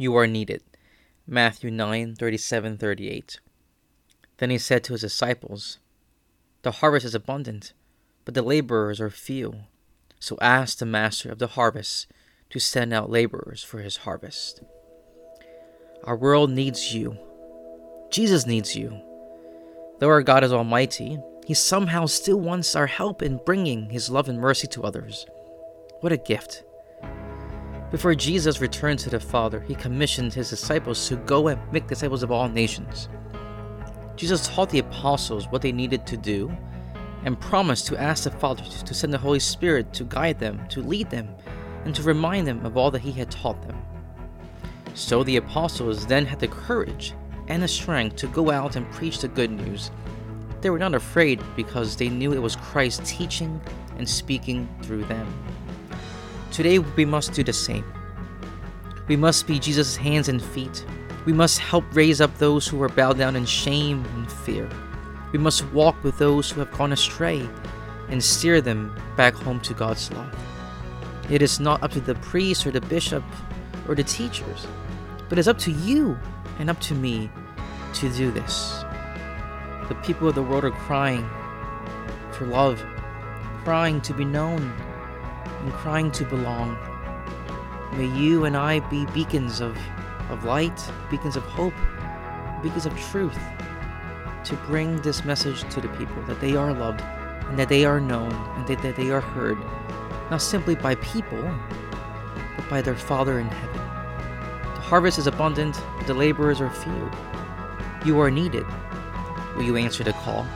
You are needed. Matthew 9 37 38. Then he said to his disciples, The harvest is abundant, but the laborers are few. So ask the master of the harvest to send out laborers for his harvest. Our world needs you. Jesus needs you. Though our God is almighty, he somehow still wants our help in bringing his love and mercy to others. What a gift. Before Jesus returned to the Father, he commissioned his disciples to go and make disciples of all nations. Jesus taught the apostles what they needed to do and promised to ask the Father to send the Holy Spirit to guide them, to lead them, and to remind them of all that he had taught them. So the apostles then had the courage and the strength to go out and preach the good news. They were not afraid because they knew it was Christ teaching and speaking through them. Today we must do the same. We must be Jesus' hands and feet. We must help raise up those who are bowed down in shame and fear. We must walk with those who have gone astray and steer them back home to God's love. It is not up to the priest or the bishop or the teachers, but it's up to you and up to me to do this. The people of the world are crying for love, crying to be known, and crying to belong. May you and I be beacons of, of light, beacons of hope, beacons of truth to bring this message to the people that they are loved and that they are known and that, that they are heard, not simply by people, but by their Father in heaven. The harvest is abundant, but the laborers are few. You are needed. Will you answer the call?